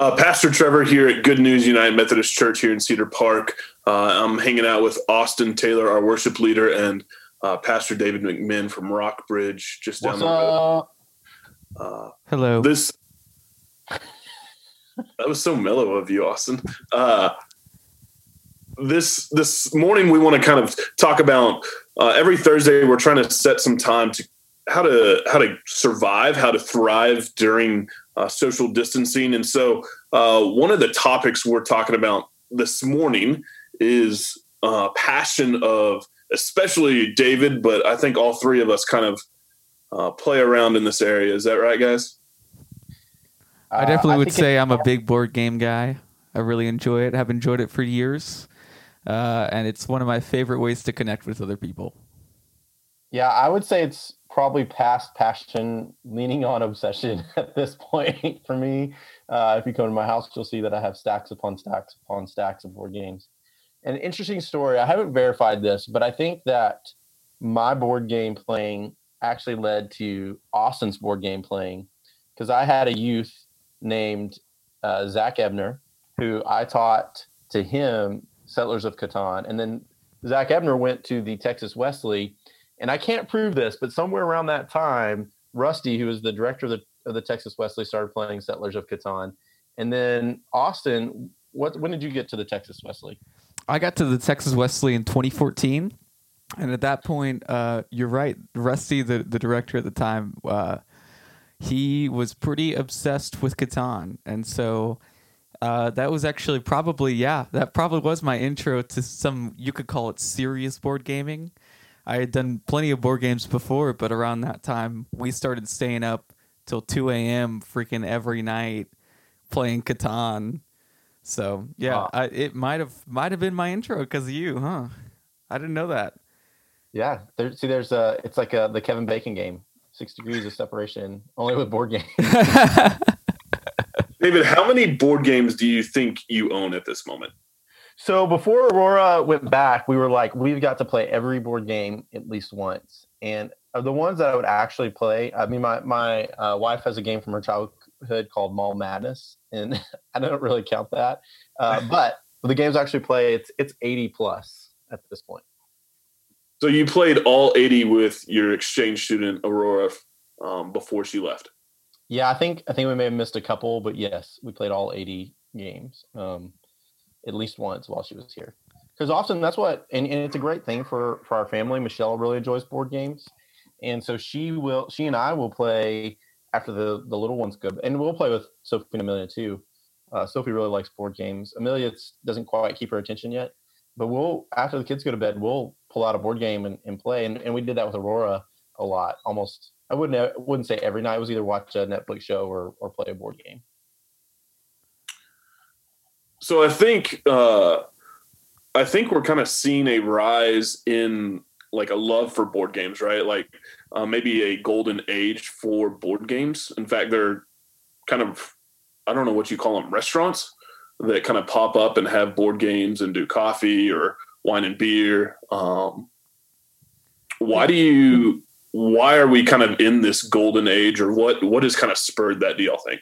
Uh, Pastor Trevor here at Good News United Methodist Church here in Cedar Park. Uh, I'm hanging out with Austin Taylor, our worship leader, and uh, Pastor David McMinn from Rockbridge, just down What's the road. up? Uh, Hello. this that was so mellow of you, Austin. Uh, this this morning we want to kind of talk about uh, every Thursday we're trying to set some time to how to how to survive, how to thrive during uh, social distancing, and so uh, one of the topics we're talking about this morning is uh, passion of especially David, but I think all three of us kind of uh, play around in this area. Is that right, guys? I Uh, definitely would think say I'm a big board game guy. I really enjoy it. Have enjoyed it for years, uh, and it's one of my favorite ways to connect with other people. Yeah, I would say it's probably past passion, leaning on obsession at this point for me. Uh, if you come to my house, you'll see that I have stacks upon stacks upon stacks of board games. An interesting story. I haven't verified this, but I think that my board game playing actually led to Austin's board game playing because I had a youth named uh, Zach Ebner who I taught to him Settlers of Catan, and then Zach Ebner went to the Texas Wesley and I can't prove this, but somewhere around that time, Rusty, who was the director of the, of the Texas Wesley, started playing Settlers of Catan. And then Austin, what when did you get to the Texas Wesley? I got to the Texas Wesley in 2014, and at that point, uh, you're right. Rusty, the the director at the time, uh, he was pretty obsessed with Catan, and so uh, that was actually probably yeah, that probably was my intro to some you could call it serious board gaming. I had done plenty of board games before, but around that time, we started staying up till 2 a.m. freaking every night playing Catan. So yeah, Wow. I, it might have might have been my intro because of you, huh? I didn't know that. Yeah, there, see, there's a it's like a, the Kevin Bacon game, six degrees of separation, only with board games. David, how many board games do you think you own at this moment? So before Aurora went back, we were like, we've got to play every board game at least once. And of the ones that I would actually play, I mean, my my uh, wife has a game from her childhood called Mall Madness, and I don't really count that. Uh, but the games I actually play, it's it's 80 plus at this point. So you played all 80 with your exchange student Aurora um, before she left. Yeah, I think I think we may have missed a couple, but yes, we played all 80 games um, at least once while she was here. Because often that's what, and, and it's a great thing for for our family. Michelle really enjoys board games, and so she will, she and I will play after the the little ones go, and we'll play with Sophie and Amelia too. Uh, Sophie really likes board games. Amelia doesn't quite keep her attention yet, but we'll after the kids go to bed, we'll pull out a board game and, and play, and, and we did that with Aurora a lot, almost I wouldn't wouldn't say every night. It was either watch a Netflix show or or play a board game. So I think uh, I think we're kind of seeing a rise in like a love for board games, right? Like uh, maybe a golden age for board games. In fact, they're kind of I don't know what you call them restaurants that kind of pop up and have board games and do coffee or wine and beer. Um, why do you? Why are we kind of in this golden age, or what? What has kind of spurred that? Do y'all think?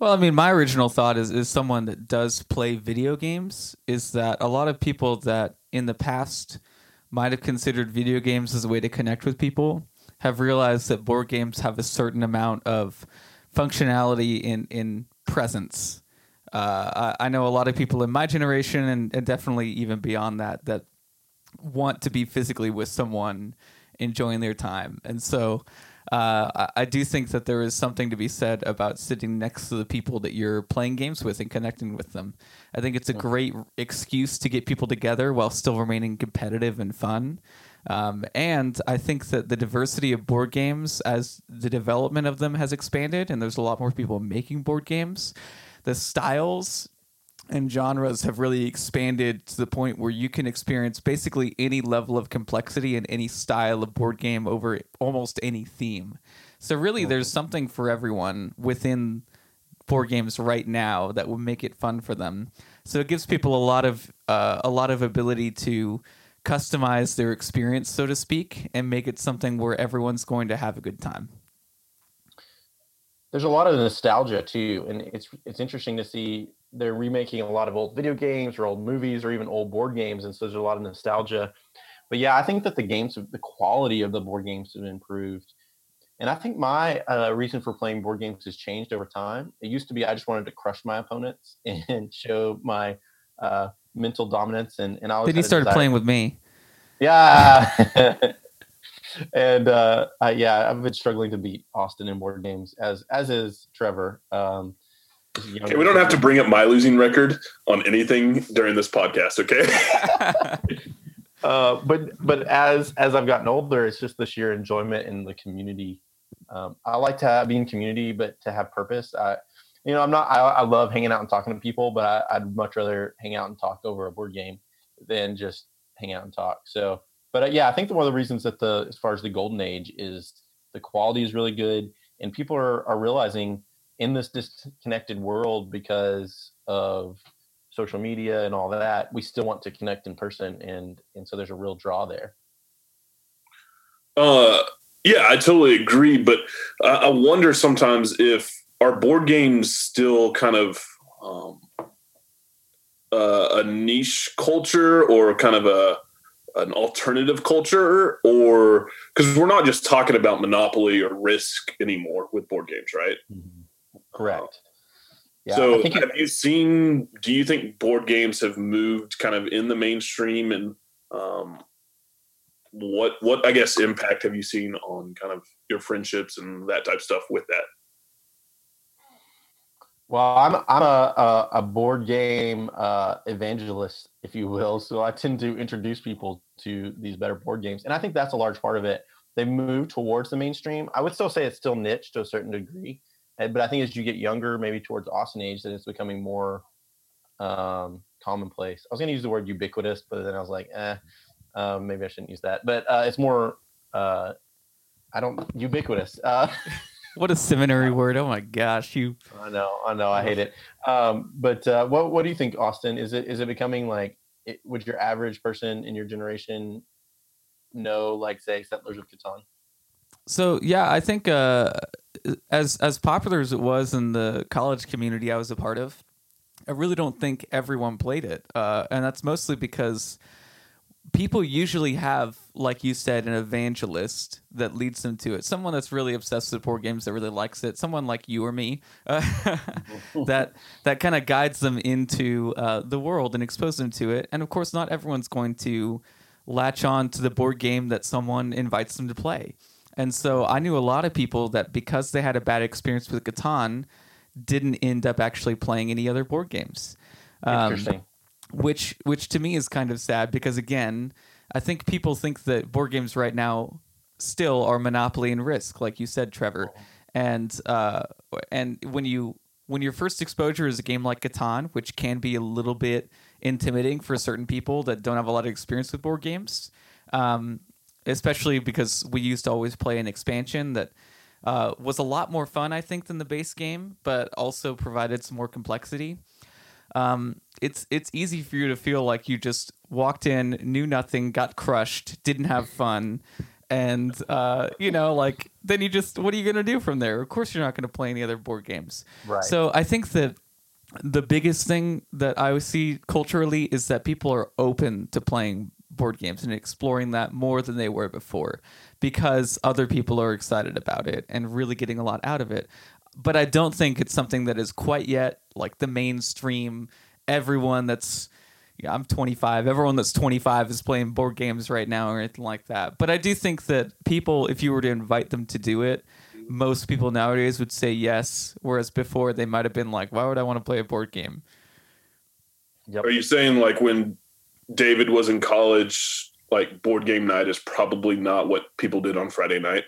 Well, I mean, my original thought is is someone that does play video games is that a lot of people that in the past might have considered video games as a way to connect with people have realized that board games have a certain amount of functionality in in presence. Uh, I, I know a lot of people in my generation and, and definitely even beyond that that want to be physically with someone enjoying their time, and so uh, I, I do think that there is something to be said about sitting next to the people that you're playing games with and connecting with them. I think it's a great excuse to get people together while still remaining competitive and fun. Um, and I think that the diversity of board games, as the development of them has expanded, and there's a lot more people making board games, the styles and genres have really expanded to the point where you can experience basically any level of complexity and any style of board game over almost any theme. So really there's something for everyone within board games right now that will make it fun for them. So it gives people a lot of uh, a lot of ability to customize their experience so to speak and make it something where everyone's going to have a good time. there's a lot of nostalgia too, and it's it's interesting to see they're remaking a lot of old video games or old movies or even old board games, and so there's a lot of nostalgia. But yeah, I think that the games, the quality of the board games have improved. And I think my uh, reason for playing board games has changed over time. It used to be I just wanted to crush my opponents and show my uh, mental dominance, and and I was. Then you started playing with me. Yeah. and uh, I, yeah, I've been struggling to beat Austin in board games, as as is Trevor. Um, okay, we don't have to bring up my losing record on anything during this podcast, okay? uh, but but as as I've gotten older, it's just the sheer enjoyment in the community. Um, I like to have, be in community, but to have purpose. I, you know, I'm not. I, I love hanging out and talking to people, but I, I'd much rather hang out and talk over a board game than just hang out and talk. So but uh, yeah, I think one of the reasons that the as far as the golden age is the quality is really good, and people are are realizing in this disconnected world because of social media and all that, we still want to connect in person, and and so there's a real draw there. Uh, yeah, I totally agree, but I, I wonder sometimes if our board games still kind of um, uh, a niche culture or kind of a an alternative culture or because we're not just talking about monopoly or risk anymore with board games right mm-hmm. Correct yeah, so have it, you seen do you think board games have moved kind of in the mainstream and um, what what i guess impact have you seen on kind of your friendships and that type of stuff with that well, I'm I'm a a, a board game uh, evangelist, if you will. So I tend to introduce people to these better board games, and I think that's a large part of it. They move towards the mainstream. I would still say it's still niche to a certain degree, but I think as you get younger, maybe towards Austin age, that it's becoming more um, commonplace. I was going to use the word ubiquitous, but then I was like, eh, um, maybe I shouldn't use that. But uh, it's more, uh, I don't ubiquitous. Uh, what a seminary word. Oh my gosh, you. I know, I know, I hate it. Um, but uh, what what do you think, Austin? Is it is it becoming like? It, would your average person in your generation know, like, say, Settlers of Catan? So yeah, I think uh, as as popular as it was in the college community I was a part of, I really don't think everyone played it, uh, and that's mostly because people usually have, like you said, an evangelist that leads them to it. Someone that's really obsessed with board games that really likes it. Someone like you or me uh, that that kind of guides them into uh, the world and exposes them to it. And of course, not everyone's going to latch on to the board game that someone invites them to play. And so I knew a lot of people that because they had a bad experience with Catan, didn't end up actually playing any other board games. Um, Interesting which which to me is kind of sad because again, I think people think that board games right now still are monopoly and risk, like you said, Trevor. And uh, and when you when your first exposure is a game like Catan, which can be a little bit intimidating for certain people that don't have a lot of experience with board games, um, especially because we used to always play an expansion that uh, was a lot more fun, I think, than the base game, but also provided some more complexity um, it's it's easy for you to feel like you just walked in, knew nothing, got crushed, didn't have fun, and uh, you know, like then you just what are you gonna do from there? Of course, you're not gonna play any other board games. Right. So I think that the biggest thing that I see culturally is that people are open to playing board games and exploring that more than they were before because other people are excited about it and really getting a lot out of it but I don't think it's something that is quite yet like the mainstream. Everyone that's yeah, I'm 25. Everyone that's 25 is playing board games right now or anything like that. But I do think that people, if you were to invite them to do it, most people nowadays would say yes, whereas before they might have been like, "Why would I want to play a board game?" Yep. Are you saying like when David was in college, like board game night is probably not what people did on Friday night?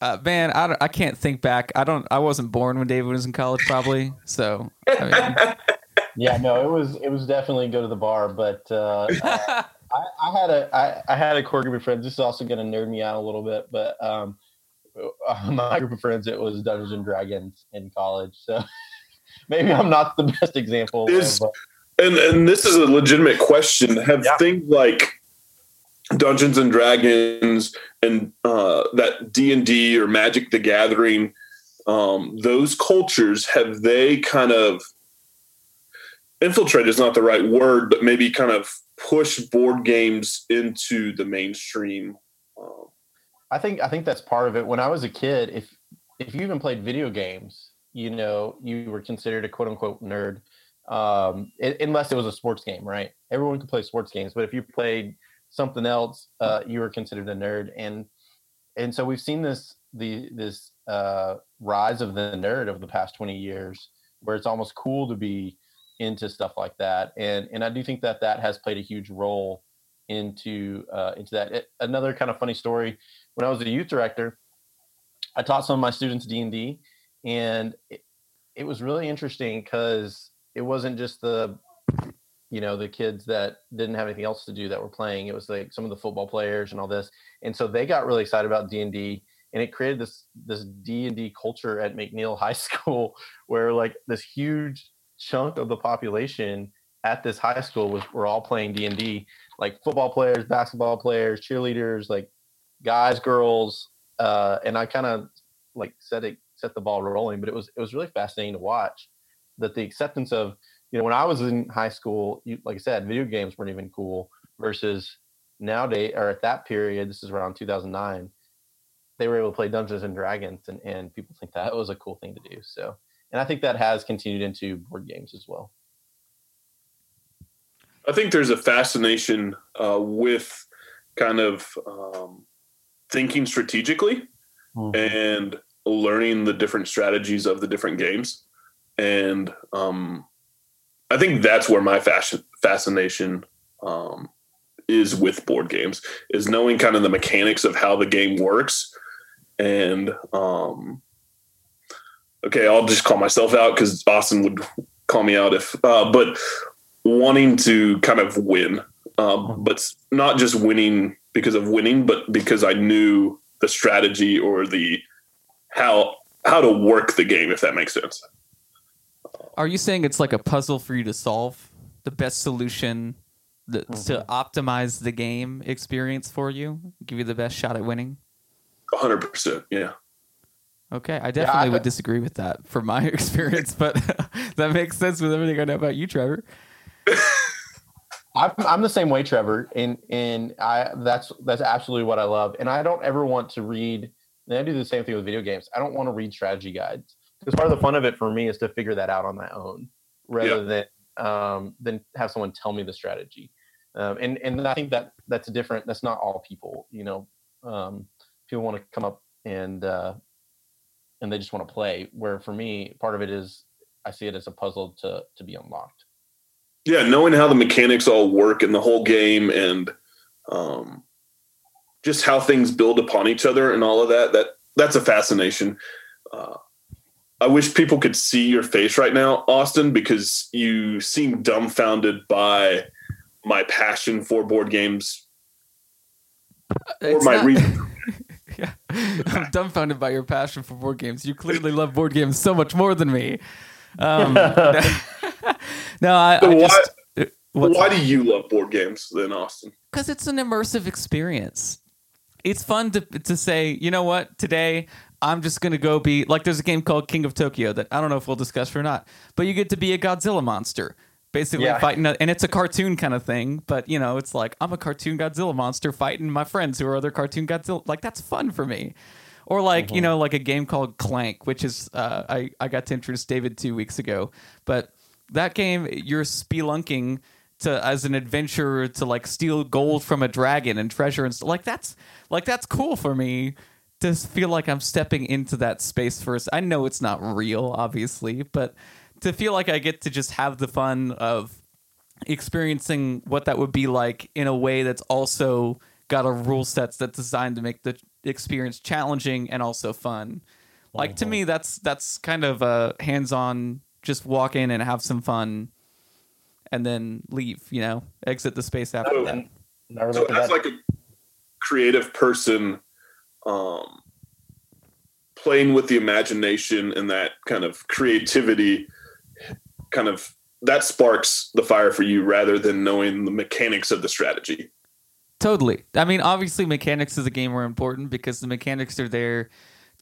Uh, man, I, I can't think back. I don't. I wasn't born when David was in college, probably. So, I mean. yeah, no, it was it was definitely go to the bar. But uh, I, I, had a I, I had a core group of friends. This is also going to nerd me out a little bit, but um, my group of friends it was Dungeons and Dragons in college. So maybe I'm not the best example. Is, of, and and this is a legitimate question. Have yeah. things like Dungeons and Dragons and uh, that D and D or Magic the Gathering um, those cultures have they kind of infiltrate is not the right word, but maybe kind of push board games into the mainstream. Um, I think I think that's part of it. When I was a kid, if if you even played video games, you know, you were considered a quote unquote nerd, um, it, unless it was a sports game, right? Everyone could play sports games, but if you played something else, uh, you were considered a nerd. And and so we've seen this the this uh, rise of the nerd over the past twenty years, where it's almost cool to be into stuff like that. And and I do think that that has played a huge role into uh, into that. It, another kind of funny story: when I was a youth director, I taught some of my students D and D, and it was really interesting because it wasn't just the you know the kids that didn't have anything else to do that were playing. It was like some of the football players and all this. And so they got really excited about d&d and it created this this d&d culture at mcneil high school where like this huge chunk of the population at this high school was were all playing d&d like football players basketball players cheerleaders like guys girls uh, and i kind of like set it set the ball rolling but it was it was really fascinating to watch that the acceptance of you know when i was in high school you, like i said video games weren't even cool versus nowadays or at that period this is around 2009 they were able to play dungeons and dragons and, and people think that was a cool thing to do so. And i think that has continued into board games as well. I think there's a fascination uh, with kind of um, thinking strategically mm-hmm. and learning the different strategies of the different games and um, I think that's where my fascination um, is with board games is knowing kind of the mechanics of how the game works. And um, okay i'll just call myself out because austin would call me out if uh, but wanting to kind of win um, but not just winning because of winning but because i knew the strategy or the how how to work the game if that makes sense are you saying it's like a puzzle for you to solve? The best solution the, mm-hmm. to optimize the game experience for you, give you the best shot at winning. hundred percent, yeah. Okay, I definitely yeah, I, would disagree with that from my experience, but that makes sense with everything I know about you, Trevor. I'm, I'm the same way, Trevor, and and I that's that's absolutely what I love, and I don't ever want to read. And I do the same thing with video games. I don't want to read strategy guides because part of the fun of it for me is to figure that out on my own rather yep. than um, than have someone tell me the strategy. Um, and and I think that that's different. That's not all people. You know, um, people want to come up and uh, and they just want to play. Where for me, part of it is I see it as a puzzle to to be unlocked. Yeah, knowing how the mechanics all work in the whole game and um, just how things build upon each other and all of that. That that's a fascination. Uh, I wish people could see your face right now, Austin, because you seem dumbfounded by my passion for board games or my not, reason. yeah. I'm dumbfounded by your passion for board games. You clearly love board games so much more than me. Um, no, I, so I why, just, uh, why do you love board games then, Austin? Because it's an immersive experience. It's fun to to say, you know what, today I'm just gonna go be like there's a game called King of Tokyo that I don't know if we'll discuss or not, but you get to be a Godzilla monster. Basically yeah. fighting, a, and it's a cartoon kind of thing, but you know, it's like I'm a cartoon Godzilla monster fighting my friends who are other cartoon Godzilla. Like that's fun for me. Or like mm-hmm. you know, like a game called Clank, which is uh, I I got to introduce David two weeks ago, but that game you're spelunking to as an adventurer to like steal gold from a dragon and treasure and stuff. Like that's like that's cool for me to feel like I'm stepping into that space first. I know it's not real, obviously, but to feel like I get to just have the fun of experiencing what that would be like in a way that's also got a rule sets that's designed to make the experience challenging and also fun. Like to me, uh-huh. that's that's kind of a hands-on, just walk in and have some fun, and then leave. You know, exit the space after so, that. So as like a creative person um, playing with the imagination and that kind of creativity kind of that sparks the fire for you rather than knowing the mechanics of the strategy totally i mean obviously mechanics of the game are important because the mechanics are there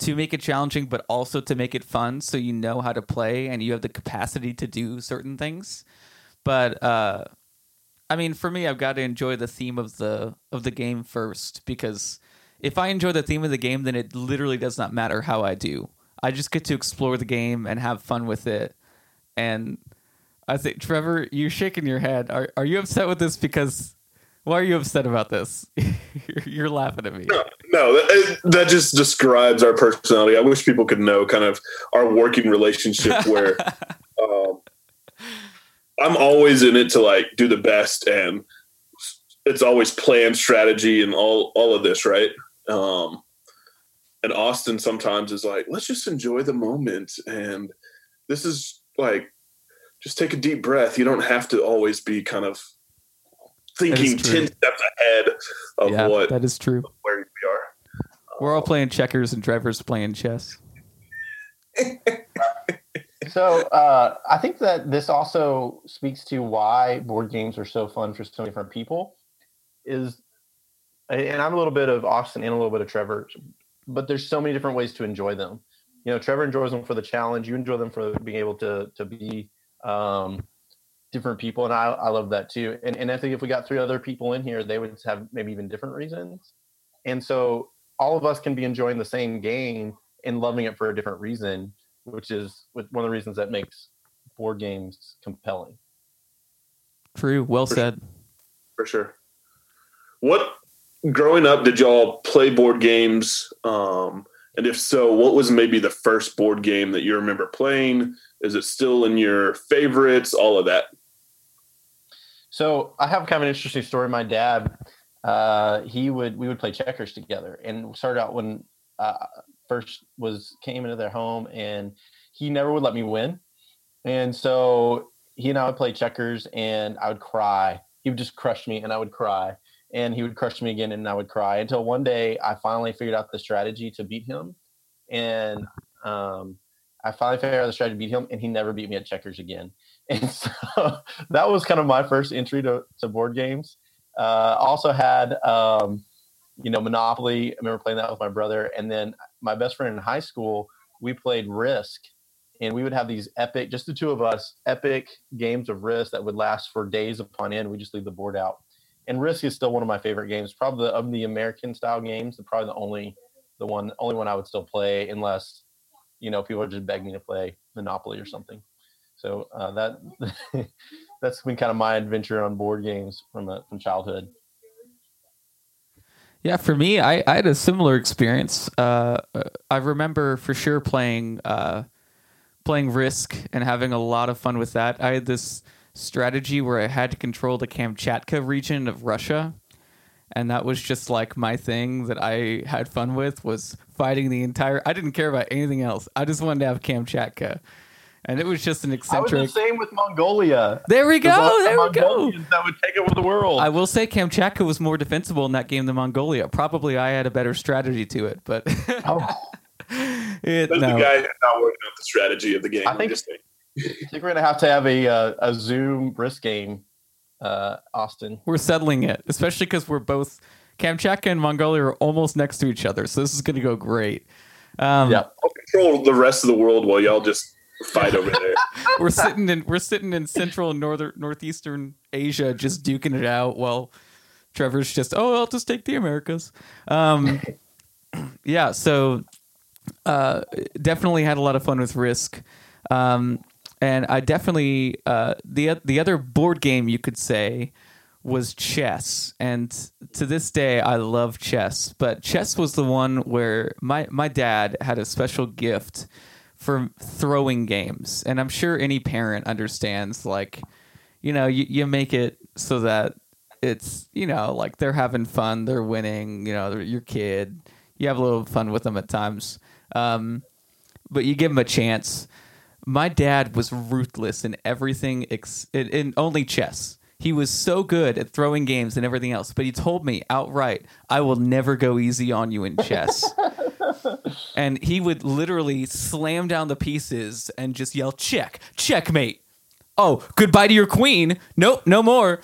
to make it challenging, but also to make it fun, so you know how to play and you have the capacity to do certain things. But uh, I mean, for me, I've got to enjoy the theme of the of the game first because if I enjoy the theme of the game, then it literally does not matter how I do. I just get to explore the game and have fun with it. And I think Trevor, you're shaking your head. Are are you upset with this because why are you upset about this? you're, you're laughing at me. No, no that, that, just describes our personality. I wish people could know kind of our working relationship where um, I'm always in it to like do the best and it's always plan strategy and all all of this, right? Um, and Austin sometimes is like, let's just enjoy the moment. And this is like, just take a deep breath. You don't have to always be kind of thinking 10 steps ahead of yeah, what that is true where we are we're all playing checkers and Trevor's playing chess so uh, i think that this also speaks to why board games are so fun for so many different people is and i'm a little bit of austin and a little bit of trevor but there's so many different ways to enjoy them you know trevor enjoys them for the challenge you enjoy them for being able to to be um, different people, and I, I love that too. And and I think if we got three other people in here, they would have maybe even different reasons. And so all of us can be enjoying the same game and loving it for a different reason, which is one of the reasons that makes board games compelling. True. Well for said. Sure. For sure. What growing up did y'all play board games? Um, and if so, what was maybe the first board game that you remember playing? Is it still in your favorites? All of that. So I have kind of an interesting story. My dad, uh, he would we would play checkers together, and started out when uh, first was came into their home, and he never would let me win, and so he and I would play checkers, and I would cry. He would just crush me, and I would cry, and he would crush me again, and I would cry until one day I finally figured out the strategy to beat him, and um, I finally figured out the strategy to beat him, and he never beat me at checkers again. And so that was kind of my first entry to, to board games. Uh, also had, um, you know, Monopoly. I remember playing that with my brother. And then my best friend in high school, we played Risk. And we would have these epic, just the two of us, epic games of Risk that would last for days upon end. We just leave the board out. And Risk is still one of my favorite games. Probably of the American style games, the probably the only the one only one I would still play unless you know people just beg me to play Monopoly or something. So uh, that that's been kind of my adventure on board games from uh, from childhood. Yeah, for me, I, I had a similar experience. Uh, I remember for sure playing uh, playing Risk and having a lot of fun with that. I had this strategy where I had to control the Kamchatka region of Russia, and that was just like my thing that I had fun with was fighting the entire. I didn't care about anything else. I just wanted to have Kamchatka and it was just an eccentric. I was the same with Mongolia. There we go. There we go. That would take over the world. I will say Kamchatka was more defensible in that game than Mongolia. Probably I had a better strategy to it, but oh. it, no. no. the guy not working out the strategy of the game. I think, I think we're gonna have to have a uh, a Zoom Risk game, uh, Austin. We're settling it, especially because we're both Kamchatka and Mongolia are almost next to each other, so this is gonna go great. Um, yeah, I'll control the rest of the world while y'all just fight over there. we're sitting in we're sitting in central and northern northeastern Asia, just duking it out. While Trevor's just, oh, I'll just take the Americas. Um, yeah, so uh, definitely had a lot of fun with Risk, um, and I definitely uh, the the other board game you could say was chess and to this day i love chess but chess was the one where my my dad had a special gift for throwing games. And I'm sure any parent understands, like, you know, you, you make it so that it's, you know, like they're having fun, they're winning, you know, your kid. You have a little fun with them at times. Um, but you give them a chance. My dad was ruthless in everything, ex- in, in only chess. He was so good at throwing games and everything else, but he told me outright, I will never go easy on you in chess. and he would literally slam down the pieces and just yell, check, checkmate. Oh, goodbye to your queen. Nope, no more.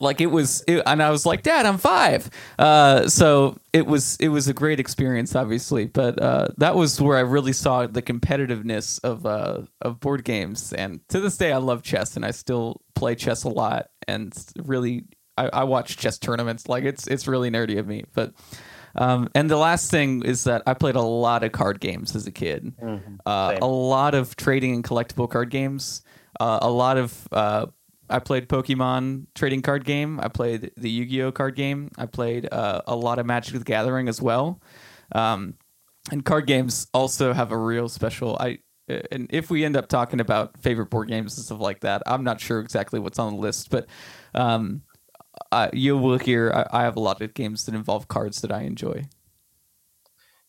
Like it was it, and i was like dad i'm five uh, so it was it was a great experience obviously but uh, that was where i really saw the competitiveness of uh, of board games and to this day i love chess and i still play chess a lot and really i, I watch chess tournaments like it's it's really nerdy of me but um, and the last thing is that I played a lot of card games as a kid, Mhm. uh, a lot of trading and collectible card games, uh, a lot of. I played Pokemon trading card game. I played the Yu-Gi-Oh card game. I played uh, a lot of Magic the Gathering as well. Um, and card games also have a real special. I and if we end up talking about favorite board games and stuff like that, I'm not sure exactly what's on the list, but um, uh, you will hear. I, I have a lot of games that involve cards that I enjoy.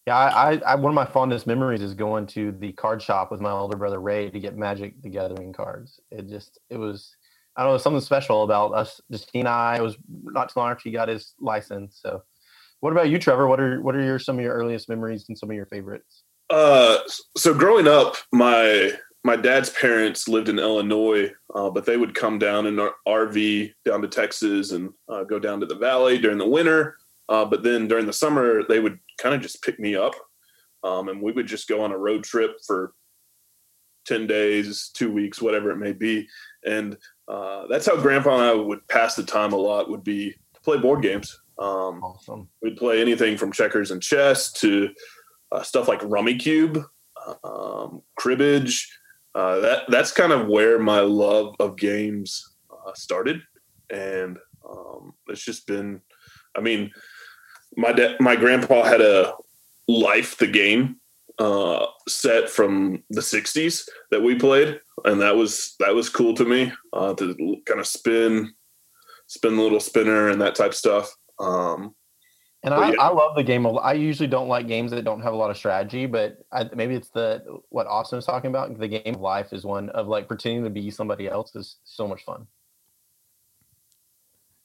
Yeah, I, I, I one of my fondest memories is going to the card shop with my older brother Ray to get Magic the Gathering cards. It just it was I don't know something special about us. Just he and I. It was not too long after he got his license. So, what about you, Trevor? What are what are your some of your earliest memories and some of your favorites? Uh, so growing up, my my dad's parents lived in Illinois, uh, but they would come down in our RV down to Texas and uh, go down to the valley during the winter. Uh, but then during the summer, they would kind of just pick me up, um, and we would just go on a road trip for ten days, two weeks, whatever it may be. And uh, that's how Grandpa and I would pass the time a lot. Would be to play board games. Um, Awesome. We'd play anything from checkers and chess to uh, stuff like Rummikub, um, cribbage. Uh, that that's kind of where my love of games uh, started, and um, it's just been. I mean, my da- my grandpa had a Life the game uh, set from the '60s that we played, and that was that was cool to me uh, to kind of spin, spin the little spinner and that type of stuff. Um, And I, yeah. I love the game. I usually don't like games that don't have a lot of strategy, but I, maybe it's the what Austin was talking about. The game of life is one of like pretending to be somebody else is so much fun.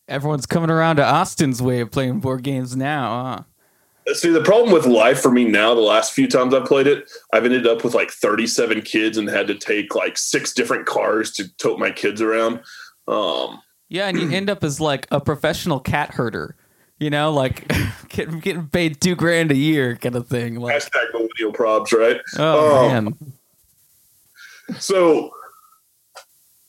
Everyone's coming around to Austin's way of playing board games now. Huh? See, the problem with life for me now, the last few times I've played it, I've ended up with like 37 kids and had to take like six different cars to tote my kids around. Um, Yeah, and you end up as like a professional cat herder. You know, like getting, getting paid two grand a year, kind of thing. Like, hashtag millennial probs, right? oh um, man, So,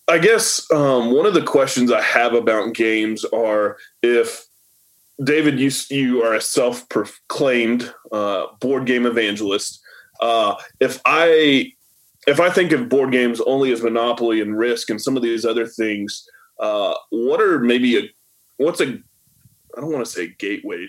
I guess um, one of the questions I have about games are if David, you you are a self-proclaimed uh, board game evangelist. Uh, if I if I think of board games only as Monopoly and Risk and some of these other things, uh, what are maybe a what's a I don't want to say gateway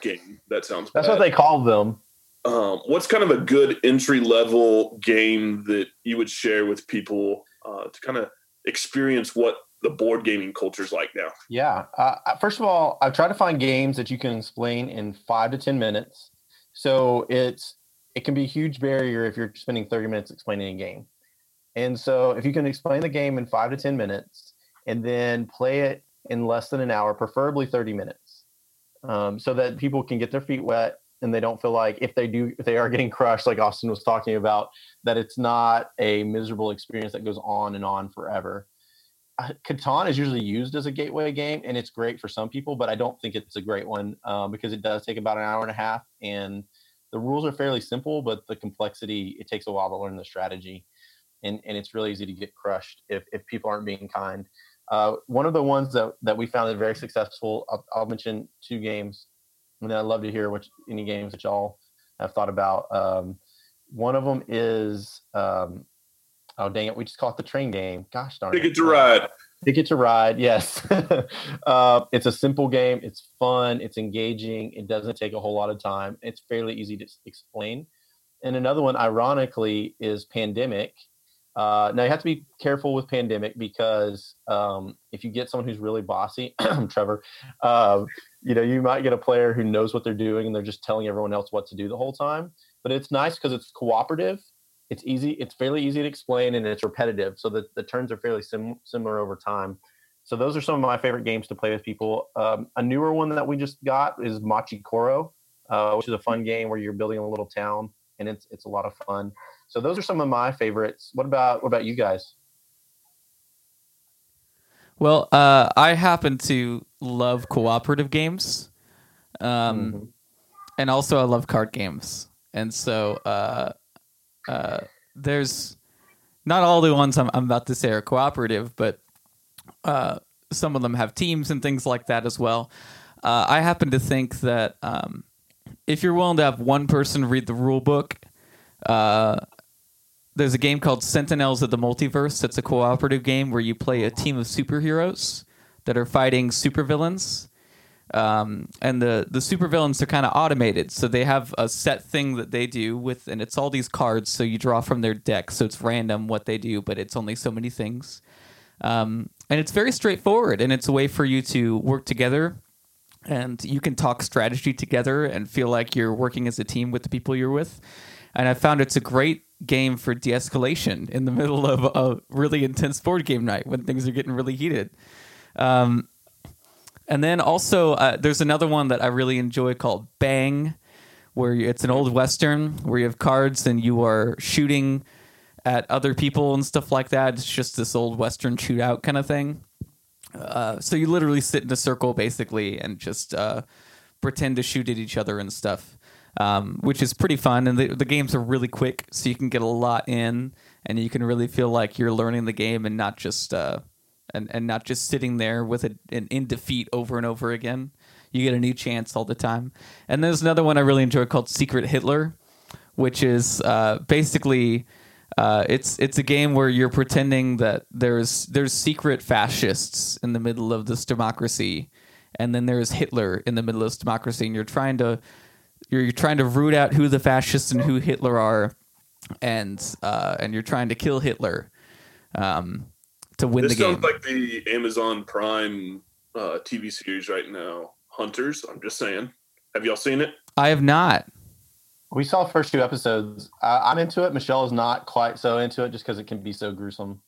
game. That sounds That's bad what they call them. um, what's kind of a good entry level game that you would share with people uh, to kind of experience what the board gaming culture is like now? Yeah. Uh, first of all, I've tried to find games that you can explain in five to ten minutes. So it's it can be a huge barrier if you're spending thirty minutes explaining a game. And so if you can explain the game in five to ten minutes and then play it in less than an hour, preferably thirty minutes, um, so that people can get their feet wet and they don't feel like if they do if they are getting crushed, like Austin was talking about, that it's not a miserable experience that goes on and on forever. Catan is usually used as a gateway game, and it's great for some people, but I don't think it's a great one um, because it does take about an hour and a half, and the rules are fairly simple, but the complexity it takes a while to learn the strategy, and and it's really easy to get crushed if if people aren't being kind. Uh, one of the ones that that we found that very successful, I'll, I'll mention two games, and I'd love to hear which any games that y'all have thought about. Um, one of them is um, oh dang it, we just call it the train game. Gosh darn it, Ticket to Uh, Ride. Ticket to Ride, yes. uh, it's a simple game. It's fun. It's engaging. It doesn't take a whole lot of time. It's fairly easy to explain. And another one, ironically, is Pandemic. Uh, now you have to be careful with Pandemic because um, if you get someone who's really bossy, Trevor, um, you know you might get a player who knows what they're doing and they're just telling everyone else what to do the whole time. But it's nice because it's cooperative it's easy it's fairly easy to explain and it's repetitive so the, the turns are fairly sim- similar over time. So those are some of my favorite games to play with people. Um, a newer one that we just got is machi koro uh, which is a fun game where you're building a little town and it's it's a lot of fun. So those are some of my favorites. What about what about you guys? Well, uh, I happen to love cooperative games, um, Mhm. and also I love card games. And so uh, uh, there's not all the ones I'm, I'm about to say are cooperative, but uh, some of them have teams and things like that as well. Uh, I happen to think that um, if you're willing to have one person read the rule book, uh, there's a game called Sentinels of the Multiverse. It's a cooperative game where you play a team of superheroes that are fighting supervillains. Um, and the the supervillains are kind of automated, so they have a set thing that they do with, and it's all these cards. So you draw from their deck, so it's random what they do, but it's only so many things. Um, and it's very straightforward, and it's a way for you to work together, and you can talk strategy together and feel like you're working as a team with the people you're with. And I found it's a great game for de-escalation in the middle of a really intense board game night when things are getting really heated. Um, and then also, uh, there's another one that I really enjoy called Bang, where it's an old western where you have cards and you are shooting at other people and stuff like that. It's just this old western shootout kind of thing. Uh, so you literally sit in a circle basically and just uh, pretend to shoot at each other and stuff, um, which is pretty fun. And the, the games are really quick, so you can get a lot in, and you can really feel like you're learning the game and not just uh, and and not just sitting there with a, an in defeat over and over again. You get a new chance all the time. And there's another one I really enjoy called Secret Hitler, which is uh, basically uh, it's it's a game where you're pretending that there's there's secret fascists in the middle of this democracy, and then there's Hitler in the middle of this democracy, and you're trying to you're, you're trying to root out who the fascists and who Hitler are, and uh, and you're trying to kill Hitler um, to win This the game. sounds like the Amazon Prime uh, TV series right now, Hunters. I'm just saying. Have y'all seen it? I have not. We saw the first two episodes. Uh, I'm into it. Michelle is not quite so into it just because it can be so gruesome.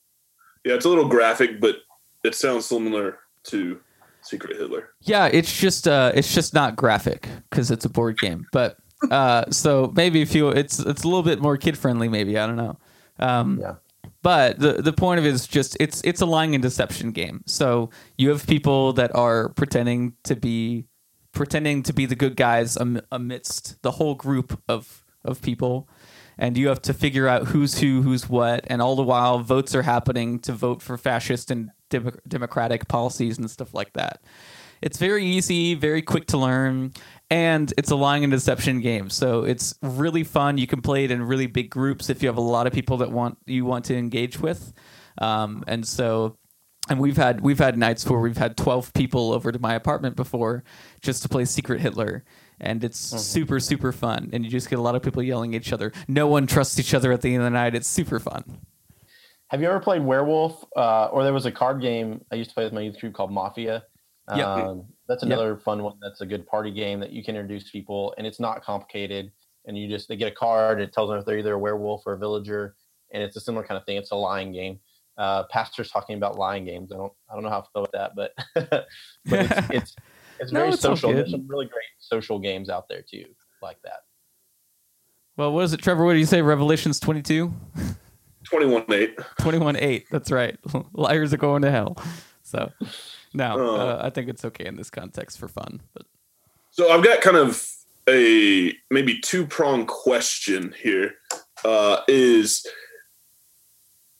Yeah, it's a little graphic, but it sounds similar to Secret Hitler. Yeah, it's just uh, it's just not graphic because it's a board game. But uh, so maybe if you, it's it's a little bit more kid friendly. Maybe I don't know. Um, Yeah. But the the point of it is just it's it's a lying and deception game. So you have people that are pretending to be pretending to be the good guys am, amidst the whole group of of people, and you have to figure out who's who, who's what, and all the while votes are happening to vote for fascist and dem- democratic policies and stuff like that. It's very easy, very quick to learn, and it's a lying and deception game. So it's really fun. You can play it in really big groups if you have a lot of people that want you want to engage with. Um, and so, and we've had we've had nights where we've had twelve people over to my apartment before just to play Secret Hitler. And it's super, super fun. And you just get a lot of people yelling at each other. No one trusts each other at the end of the night. It's super fun. Have you ever played Werewolf? Uh, or there was a card game I used to play with my youth group called Mafia. Yep. That's Yep. another fun one. That's a good party game that you can introduce people, and it's not complicated. And you just they get a card. It tells them if they're either a werewolf or a villager, and it's a similar kind of thing. It's a lying game. Uh, pastors talking about lying games. I don't I don't know how to feel with that, but but it's it's, it's No, very it's social. There's some really great social games out there too, like that. Well, what is it, Trevor? What do you say? Revelations 22? 21 8. 21 8. That's right. Liars are going to hell. So, no, Oh. uh, I think it's okay in this context for fun. But So I've got kind of a maybe two prong question here. Uh, is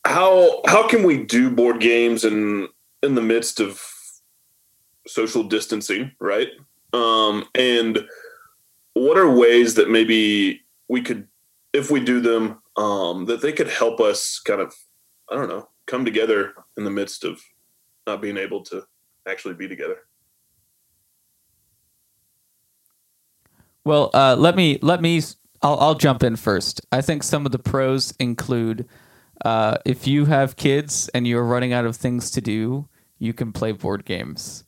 how how can we do board games in in the midst of social distancing, right? Um, and what are ways that maybe we could, if we do them, um, that they could help us kind of, I don't know, come together in the midst of not being able to actually be together. Well, uh, let me let me. I'll I'll jump in first. I think some of the pros include uh, if you have kids and you're running out of things to do, you can play board games.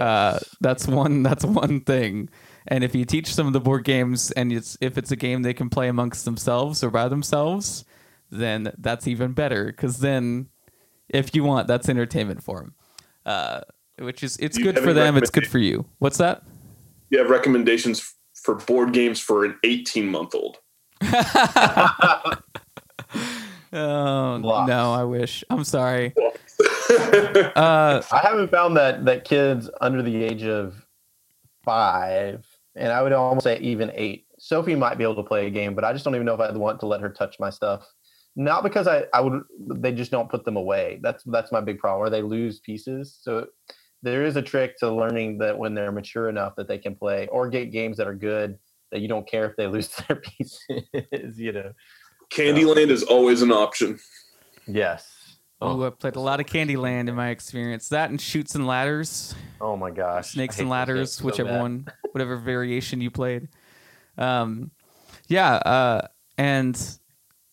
Uh, that's one. That's one thing. And if you teach some of the board games, and it's if it's a game they can play amongst themselves or by themselves, then that's even better. Because then, if you want, that's entertainment for them. Uh, which is it's good for them. It's good for you. What's that? you have recommendations for board games for an 18 month old Oh Blocks. no, I wish. I'm sorry. Uh, I haven't found that that kids under the age of five, and I would almost say even eight. Sophie might be able to play a game, but I just don't even know if I'd want to let her touch my stuff. Not because I, I would they just don't put them away. That's that's my big problem. Or they lose pieces. So there is a trick to learning that when they're mature enough that they can play or get games that are good that you don't care if they lose their pieces. You know. Candyland is always an option. Yes. oh, I played a lot of Candyland in my experience. That and Chutes and Ladders, Oh my gosh. snakes and ladders, so whichever bad. one, whatever variation you played. Um, yeah, uh, and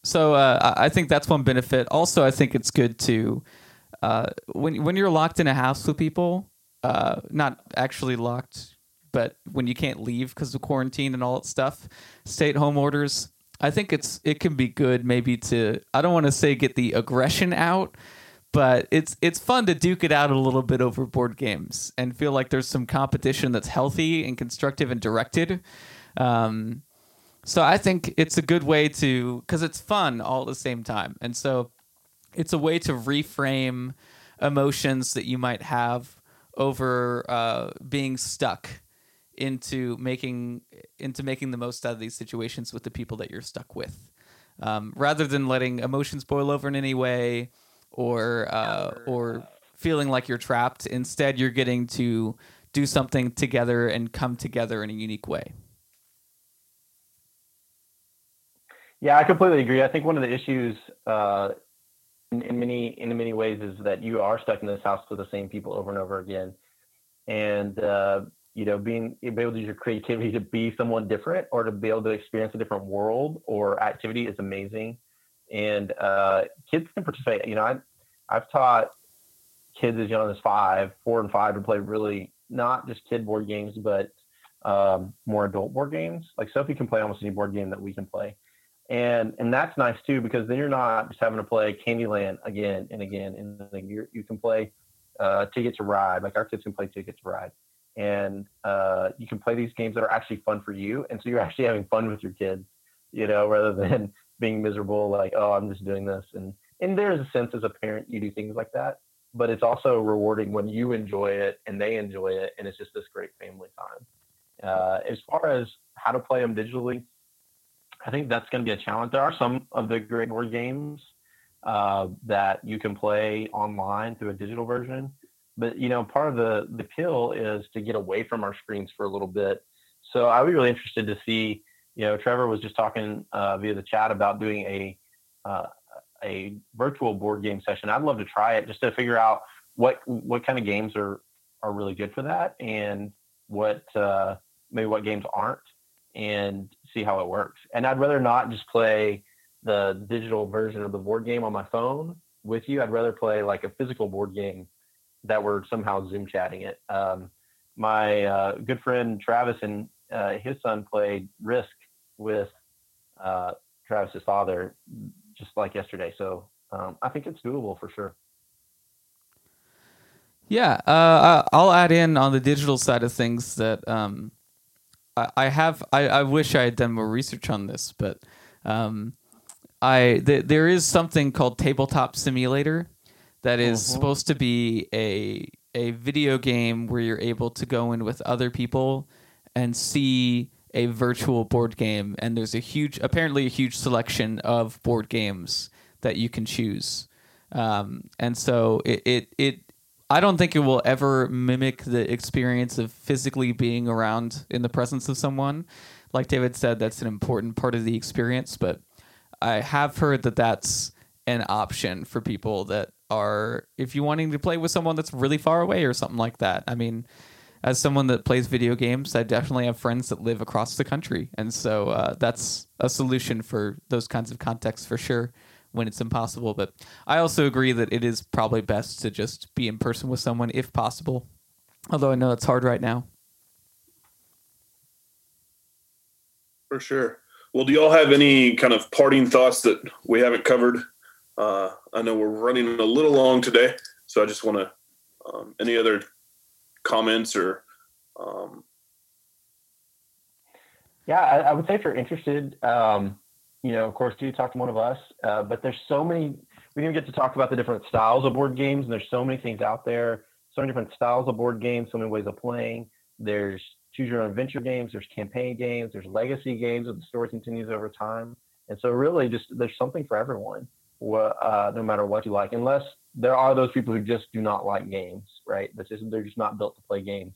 so uh, I think that's one benefit. Also, I think it's good to uh, when when you're locked in a house with people, uh, not actually locked, but when you can't leave because of quarantine and all that stuff, stay at home orders. I think it's it can be good maybe to I don't want to say get the aggression out, but it's it's fun to duke it out a little bit over board games and feel like there's some competition that's healthy and constructive and directed. Um, so I think it's a good way to because it's fun all at the same time, and so it's a way to reframe emotions that you might have over uh, being stuck into making into making the most out of these situations with the people that you're stuck with, um, rather than letting emotions boil over in any way or uh, or feeling like you're trapped. Instead, you're getting to do something together and come together in a unique way. Yeah, I completely agree. I think one of the issues uh, in, in many in many ways is that you are stuck in this house with the same people over and over again, and uh, you know, being able to use your creativity to be someone different or to be able to experience a different world or activity is amazing. And uh, kids can participate. You know, I I've taught kids as young as five, four and five to play really not just kid board games, but um, more adult board games. Like Sophie can play almost any board game that we can play and and that's nice too because then you're not just having to play Candyland again and again and then you you can play uh, Ticket to Ride like our kids can play Ticket to Ride. And uh, you can play these games that are actually fun for you and so you're actually having fun with your kids you know rather than being miserable like oh I'm just doing this. And and there's a sense as a parent you do things like that but it's also rewarding when you enjoy it and they enjoy it and it's just this great family time. Uh, as far as how to play them digitally I think that's going to be a challenge. There are some of the great board games uh, that you can play online through a digital version, but you know, part of the the appeal is to get away from our screens for a little bit. So I would be really interested to see. You know, Trevor was just talking uh, via the chat about doing a uh, a virtual board game session. I'd love to try it just to figure out what what kind of games are are really good for that and what uh, maybe what games aren't and see how it works. And I'd rather not just play the digital version of the board game on my phone with you. I'd rather play like a physical board game that we're somehow Zoom chatting it. Um, my uh, good friend Travis and uh, his son played Risk with uh, Travis's father just like yesterday. So um, I think it's doable for sure. Yeah, uh, I'll add in on the digital side of things that um, I, I have. I, I wish I had done more research on this, but um, I th- there is something called Tabletop Simulator that is Mhm. supposed to be a a video game where you're able to go in with other people and see a virtual board game and there's a huge apparently a huge selection of board games that you can choose um, and so it, it it I don't think it will ever mimic the experience of physically being around in the presence of someone. Like David said, that's an important part of the experience, but I have heard that that's an option for people that are, if you're wanting to play with someone that's really far away or something like that. I mean, as someone that plays video games, I definitely have friends that live across the country. And so uh, that's a solution for those kinds of contexts for sure when it's impossible. But I also agree that it is probably best to just be in person with someone if possible. Although I know it's hard right now. For sure. Well, do y'all have any kind of parting thoughts that we haven't covered? Uh, I know we're running a little long today, so I just want to. Um, any other comments or? Um, Yeah, I, I would say if you're interested, um, you know, of course, do talk to one of us. Uh, but there's so many. we didn't get to talk about the different styles of board games, and there's so many things out there, so many different styles of board games, so many ways of playing. There's choose your own adventure games, there's campaign games, there's legacy games where the story continues over time. And so really just there's something for everyone, uh, no matter what you like, unless there are those people who just do not like games, right? That's just, they're just not built to play games.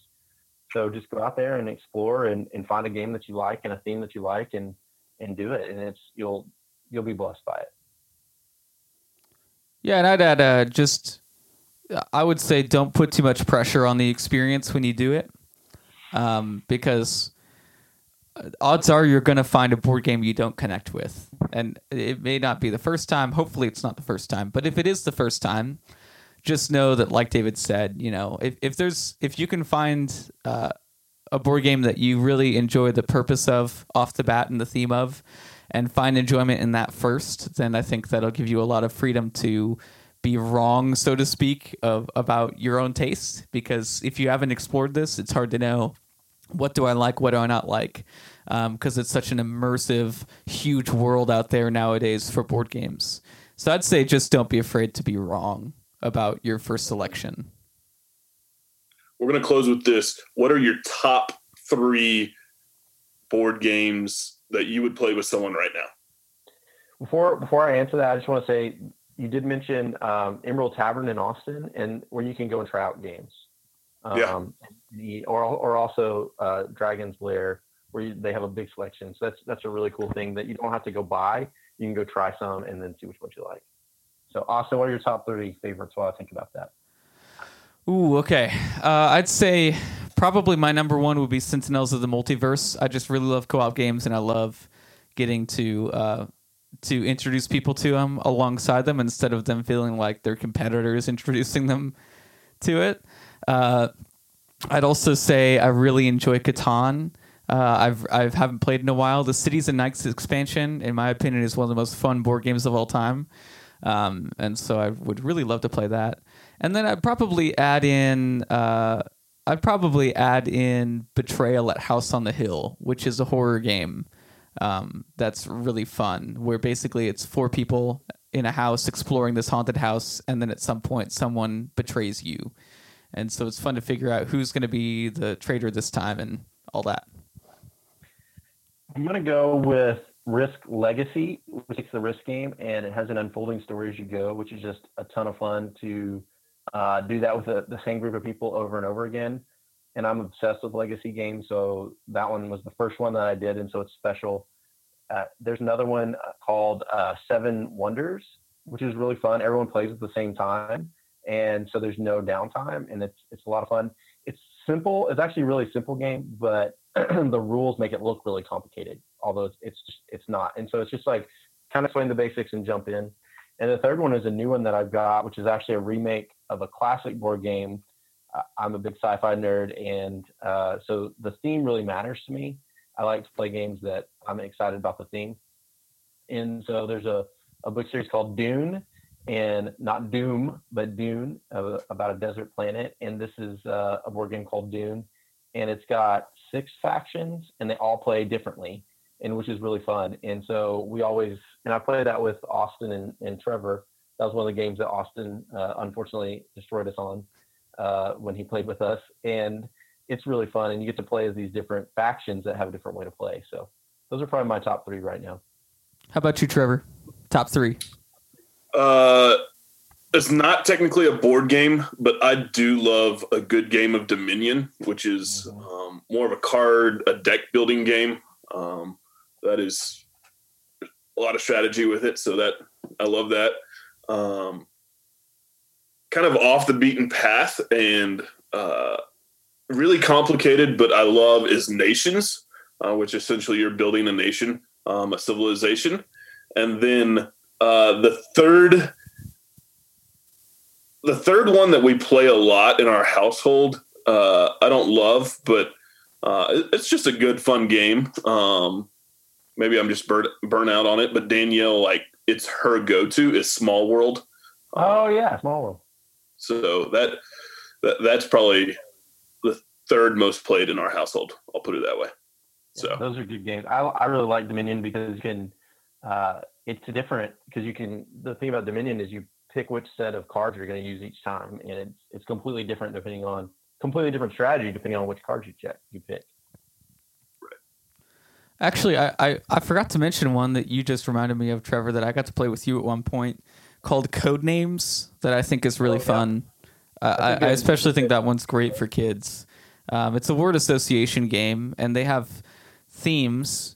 So just go out there and explore and, and find a game that you like and a theme that you like and, and do it. And it's, you'll, you'll be blessed by it. Yeah. And I'd add, uh, just, I would say don't put too much pressure on the experience when you do it. Um, because odds are you're going to find a board game you don't connect with. And it may not be the first time. Hopefully, it's not the first time. But if it is the first time, just know that, like David said, you know, if, if there's if you can find uh, a board game that you really enjoy the purpose of off the bat and the theme of, and find enjoyment in that first, then I think that'll give you a lot of freedom to be wrong, so to speak, of about your own taste. Because if you haven't explored this, it's hard to know what do I like, what do I not like, because um, it's such an immersive, huge world out there nowadays for board games. So I'd say just don't be afraid to be wrong about your first selection. We're going to close with this. What are your top three board games that you would play with someone right now? Before before I answer that, I just want to say you did mention um, Emerald Tavern in Austin, and where you can go and try out games. Um, yeah. The, or or also uh, Dragon's Lair, where you, they have a big selection. So that's that's a really cool thing that you don't have to go buy. You can go try some and then see which ones you like. So, Austin, what are your top three favorites while I think about that? Ooh, okay. Uh, I'd say probably my number one would be Sentinels of the Multiverse. I just really love co-op games, and I love getting to uh, to introduce people to them alongside them instead of them feeling like their competitors introducing them to it. Uh, I'd also say I really enjoy Catan. Uh, I've I haven't played in a while. The Cities and Knights expansion, in my opinion, is one of the most fun board games of all time, um, and so I would really love to play that. And then I'd probably add in uh, I'd probably add in Betrayal at House on the Hill, which is a horror game um, that's really fun. Where basically it's four people in a house exploring this haunted house, and then at some point someone betrays you and so it's fun to figure out who's going to be the traitor this time and all that. I'm going to go with Risk Legacy, which is the Risk game, and it has an unfolding story as you go, which is just a ton of fun to uh, do that with a, the same group of people over and over again. And I'm obsessed with Legacy games, so that one was the first one that I did, and so it's special. Uh, there's another one uh, called uh, Seven Wonders, which is really fun. Everyone plays at the same time and so there's no downtime, and it's it's a lot of fun. It's simple. It's actually a really simple game, but the rules make it look really complicated. Although it's, it's just it's not, and so it's just like kind of explain the basics and jump in. And the third one is a new one that I've got, which is actually a remake of a classic board game. I'm a big sci-fi nerd, and uh, so the theme really matters to me. I like to play games that I'm excited about the theme. And so there's a, a book series called Dune, and not Doom, but Dune uh, about a desert planet. And this is uh, a board game called Dune, and it's got six factions, and they all play differently, and which is really fun. And so we always, and I play that with Austin and, and Trevor. That was one of the games that Austin uh, unfortunately destroyed us on uh, when he played with us, and it's really fun. And you get to play as these different factions that have a different way to play. So those are probably my top three right now. How about you, Trevor? Top three. Uh, it's not technically a board game, but I do love a good game of Dominion, which is mm-hmm. um, more of a card, a deck building game. Um, that is a lot of strategy with it, so that I love that. Um, kind of off the beaten path and uh, really complicated, but I love is Nations, uh, which essentially you're building a nation, um, a civilization, and then uh, the third, the third one that we play a lot in our household, uh, I don't love, but uh, it's just a good, fun game. Um, maybe I'm just burn, burn out on it, but Danielle, like, it's her go-to is Small World. Oh yeah, Small World. So that, that that's probably the third most played in our household. I'll put it that way. So yeah, those are good games. I I really like Dominion because you can uh, it's different because you can the thing about dominion is you pick which set of cards you're going to use each time, and it's it's completely different depending on completely different strategy depending on which cards you check you pick. Actually, I, I, I forgot to mention one that you just reminded me of, Trevor, that I got to play with you at one point called Code Names that I think is really oh, yeah. fun. Uh, I, I, especially think that one's great for kids. Um, it's a word association game, and they have themes.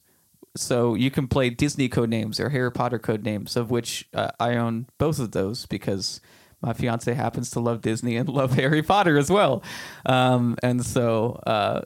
So you can play Disney code names or Harry Potter code names, of which uh, I own both of those because my fiance happens to love Disney and love Harry Potter as well. Um, and so uh,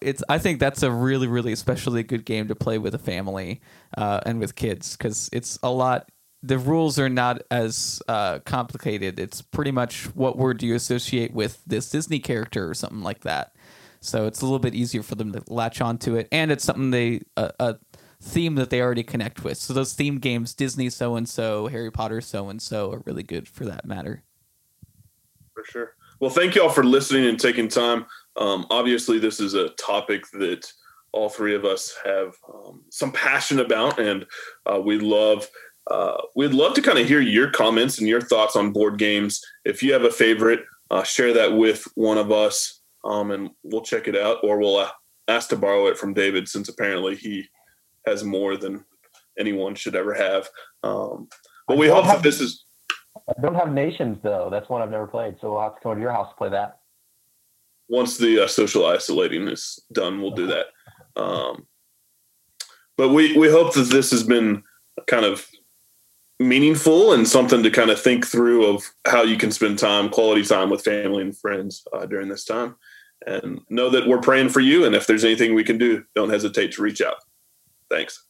it's I think that's a really really especially good game to play with a family uh, and with kids because it's a lot. The rules are not as uh, complicated. It's pretty much what word do you associate with this Disney character or something like that. So it's a little bit easier for them to latch onto it, and it's something they a, a theme that they already connect with. So those theme games, Disney so and so, Harry Potter so and so, are really good for that matter. For sure. Well, thank you all for listening and taking time. Um, obviously, this is a topic that all three of us have um, some passion about, and uh, we love. Uh, we'd love to kind of hear your comments and your thoughts on board games. If you have a favorite, uh, share that with one of us, um, and we'll check it out, or we'll uh, ask to borrow it from David, since apparently he has more than anyone should ever have. Um, but we hope have, that this is. I don't have nations though. That's one I've never played, so we'll have to come to your house to play that once the uh, social isolating is done, we'll do that. Um, but we we hope that this has been kind of meaningful and something to kind of think through of how you can spend time, quality time with family and friends uh, during this time. And know that we're praying for you. And if there's anything we can do, don't hesitate to reach out. Thanks.